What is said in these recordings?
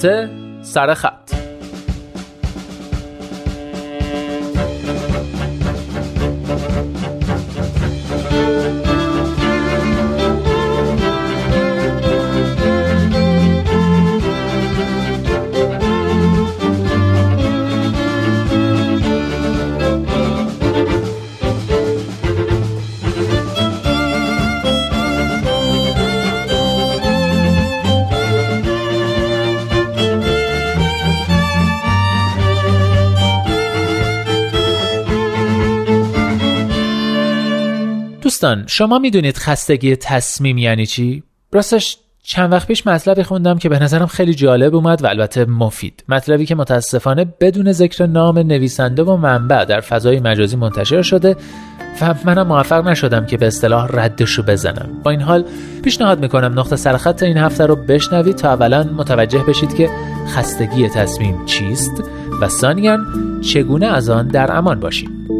نقطه سرخط دوستان شما می‌دونید خستگی تصمیم یعنی چی؟ راستش چند وقت پیش مطلبی خوندم که به نظرم خیلی جالب اومد و البته مفید. مطلبی که متاسفانه بدون ذکر نام نویسنده و منبع در فضای مجازی منتشر شده و منم موفق نشدم که به اصطلاح ردش رو بزنم. با این حال پیشنهاد می‌کنم نقطه سرخط این هفته رو بشنوید تا اولا متوجه بشید که خستگی تصمیم چیست و ثانیا چگونه از آن در امان باشیم.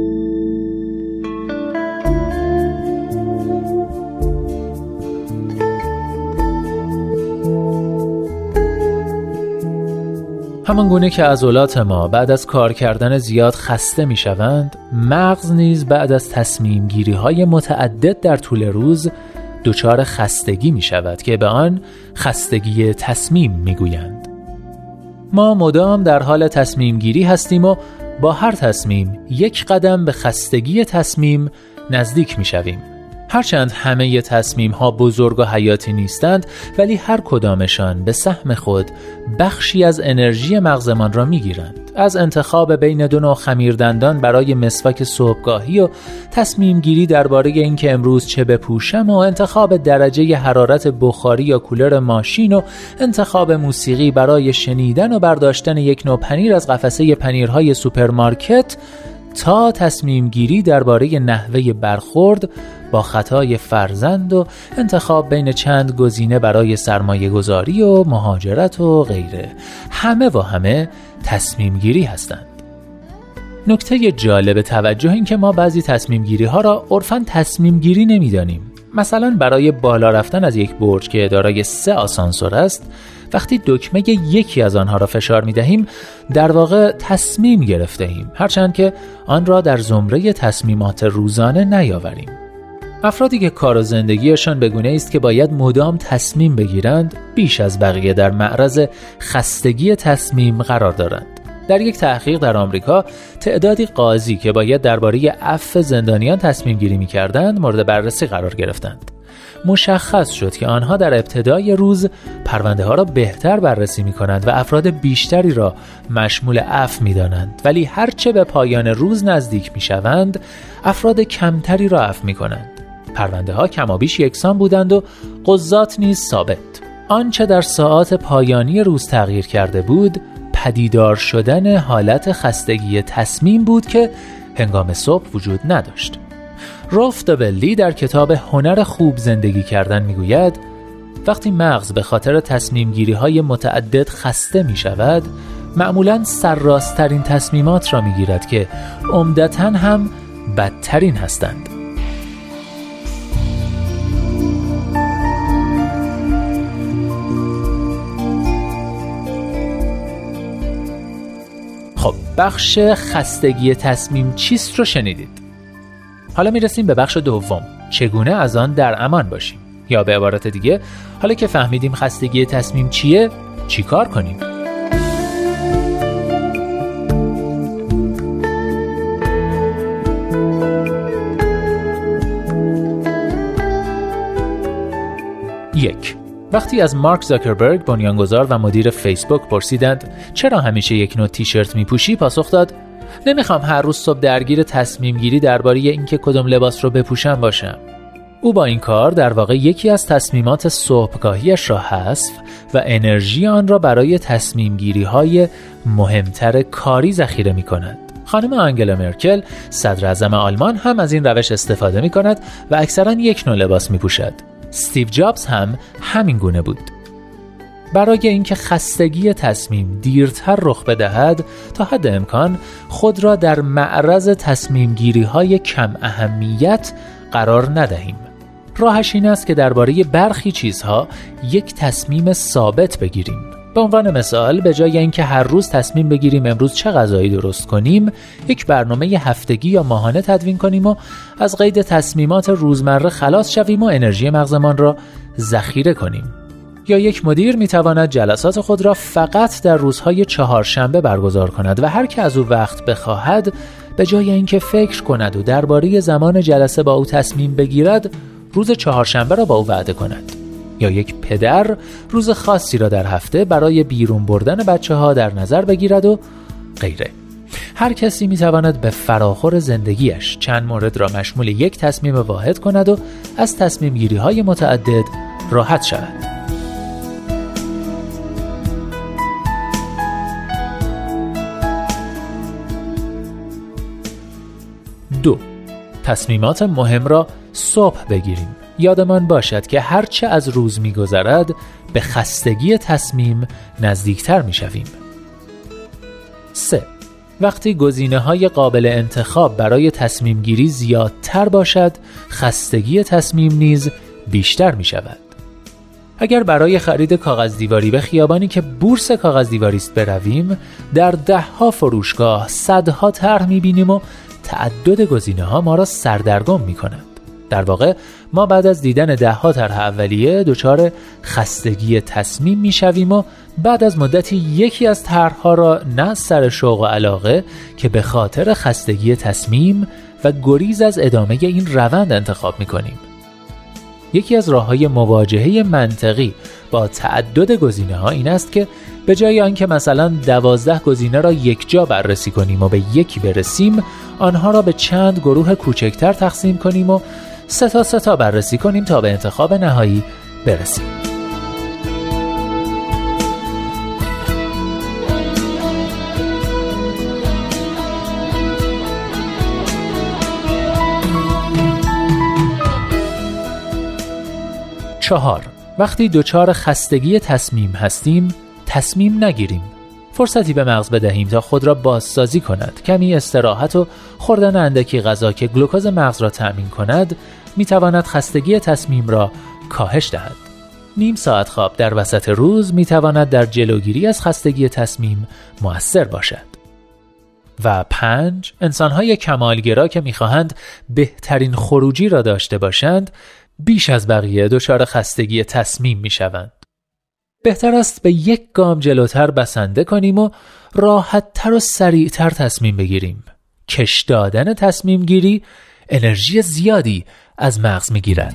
همان گونه که عضلات ما بعد از کار کردن زیاد خسته می شوند مغز نیز بعد از تصمیم گیری های متعدد در طول روز دچار خستگی می شود که به آن خستگی تصمیم می گویند. ما مدام در حال تصمیم گیری هستیم و با هر تصمیم یک قدم به خستگی تصمیم نزدیک می شویم. هرچند همه تصمیم ها بزرگ و حیاتی نیستند ولی هر کدامشان به سهم خود بخشی از انرژی مغزمان را می‌گیرند. از انتخاب بین دو نوع خمیردندان برای مسواک صبحگاهی و تصمیم گیری درباره اینکه امروز چه بپوشم و انتخاب درجه حرارت بخاری یا کولر ماشین و انتخاب موسیقی برای شنیدن و برداشتن یک نوع پنیر از قفسه پنیرهای سوپرمارکت تا تصمیم گیری درباره نحوه برخورد با خطای فرزند و انتخاب بین چند گزینه برای سرمایه گذاری و مهاجرت و غیره. همه و همه تصمیم گیری هستند. نکته جالب توجه این که ما بعضی تصمیم گیری ها را عرفا تصمیم گیری نمی‌دانیم. مثلا برای بالا رفتن از یک برج که دارای سه آسانسور است وقتی دکمه یکی از آنها را فشار می دهیم در واقع تصمیم گرفته ایم هرچند که آن را در زمره تصمیمات روزانه نیاوریم. افرادی که کار و زندگیشان بگونه است که باید مدام تصمیم بگیرند بیش از بقیه در معرض خستگی تصمیم قرار دارند. در یک تحقیق در آمریکا تعدادی قاضی که باید درباره عفو زندانیان تصمیم گیری می کردند مورد بررسی قرار گرفتند. مشخص شد که آنها در ابتدای روز پرونده ها را بهتر بررسی می کنند و افراد بیشتری را مشمول عفو می دانند ولی هرچه به پایان روز نزدیک می شوند افراد کمتری را عفو می کنند پرونده ها کمابیش یکسان بودند و قضات نیز ثابت. آنچه در ساعات پایانی روز تغییر کرده بود پدیدار شدن حالت خستگی تصمیم بود که هنگام صبح وجود نداشت. روف دابلی در کتاب هنر خوب زندگی کردن می‌گوید وقتی مغز به خاطر تصمیم گیری های متعدد خسته می شود معمولا سرراستترین تصمیمات را می گیرد که عمدتا هم بدترین هستند. بخش خستگی تصمیم چیست رو شنیدید. حالا می‌رسیم به بخش دوم. چگونه از آن در امان باشیم؟ یا به عبارت دیگه حالا که فهمیدیم خستگی تصمیم چیه چیکار کنیم؟ وقتی از مارک زاکربرگ بنیانگذار و مدیر فیسبوک پرسیدند چرا همیشه یک نوع تیشرت میپوشی پاسخ داد نمی‌خوام هر روز صبح درگیر تصمیم گیری درباره اینکه کدوم لباس رو بپوشم باشم او با این کار در واقع یکی از تصمیمات صبحگاهیش را حذف و انرژی آن را برای تصمیم گیری های مهمتر کاری ذخیره می کند. خانم آنگلا مرکل صدر اعظم آلمان هم از این روش استفاده می کند و اکثرا یک نوع لباس می پوشد. استیو جابز هم همین گونه بود. برای اینکه خستگی تصمیم دیرتر رخ بدهد تا حد امکان خود را در معرض تصمیم گیری های کم اهمیت قرار ندهیم. راهش این است که درباره برخی چیزها یک تصمیم ثابت بگیریم. به عنوان مثال به جای اینکه هر روز تصمیم بگیریم امروز چه غذایی درست کنیم یک برنامه هفتگی یا ماهانه تدوین کنیم و از قید تصمیمات روزمره خلاص شویم و انرژی مغزمان را ذخیره کنیم. یا یک مدیر می تواند جلسات خود را فقط در روزهای چهارشنبه برگزار کند و هر که از او وقت بخواهد به جای اینکه فکر کند و درباره زمان جلسه با او تصمیم بگیرد روز چهارشنبه را با او وعده کند. یا یک پدر روز خاصی را در هفته برای بیرون بردن بچه ها در نظر بگیرد و غیره. هر کسی می تواند به فراخور زندگیش چند مورد را مشمول یک تصمیم واحد کند و از تصمیم گیری های متعدد راحت شود. دو تصمیمات مهم را صبح بگیریم. یادمان باشد که هرچه از روز میگذرد به خستگی تصمیم نزدیکتر می‌شویم. 3. وقتی گزینه های قابل انتخاب برای تصمیم گیری زیادتر باشد خستگی تصمیم نیز بیشتر می شود. اگر برای خرید کاغذ دیواری به خیابانی که بورس کاغذ دیواری است برویم در دهها فروشگاه صدها طرح می‌بینیم و تعدد گزینه ها ما را سردرگم می کند. در واقع ما بعد از دیدن دهها طرح اولیه دچار خستگی تصمیم می‌شویم و بعد از مدتی یکی از طرحها را نه سر شوق و علاقه که به خاطر خستگی تصمیم و گریز از ادامه این روند انتخاب می کنیم. یکی از راه های مواجهه منطقی با تعدد گزینه ها این است که به جای آنکه مثلا دوازده گزینه را یک جا بررسی کنیم و به یکی برسیم آنها را به چند گروه کوچکتر تقسیم کنیم و سه تا سه تا بررسی کنیم تا به انتخاب نهایی برسیم. چهار. وقتی دچار خستگی تصمیم هستیم تصمیم نگیریم. فرصتی به مغز بدهیم تا خود را بازسازی کند. کمی استراحت و خوردن اندکی غذا که گلوکوز مغز را تأمین کند می تواند خستگی تصمیم را کاهش دهد. نیم ساعت خواب در وسط روز می تواند در جلوگیری از خستگی تصمیم موثر باشد. و پنج انسانهای کمالگرا که می‌خواهند بهترین خروجی را داشته باشند بیش از بقیه دچار خستگی تصمیم می‌شوند. بهتر است به یک گام جلوتر بسنده کنیم و راحتتر و سریعتر تصمیم بگیریم. کش دادن تصمیم گیری انرژی زیادی از مغز می‌گیرد.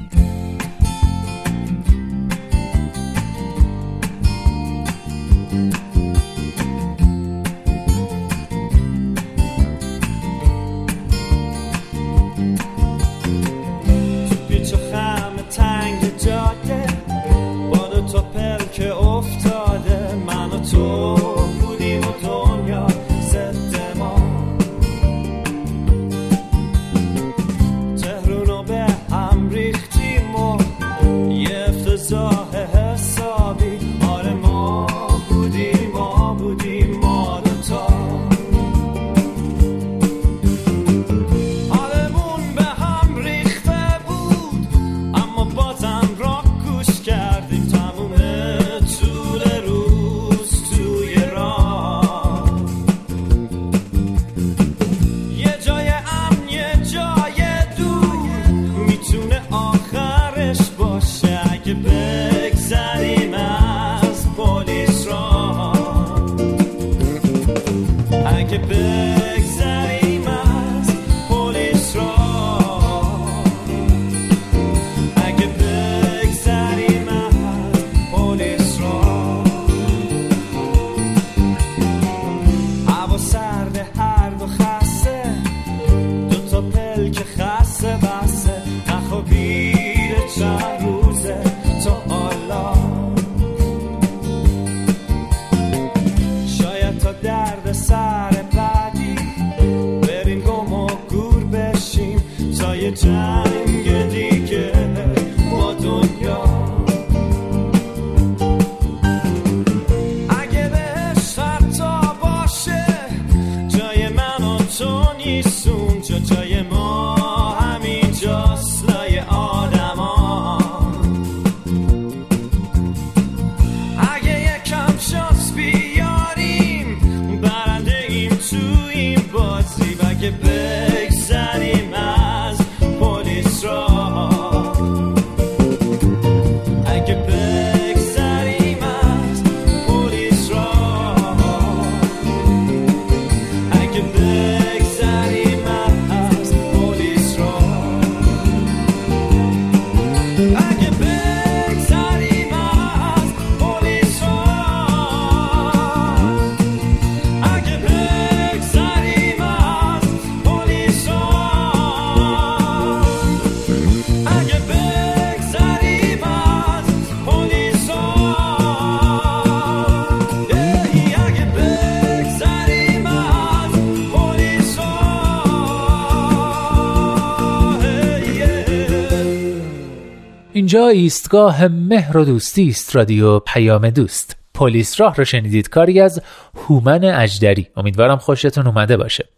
ایستگاه مهر و دوستی است رادیو پیام دوست. پلیس راه رو شنیدید. کاری از هومن اجدری. امیدوارم خوشتون اومده باشه.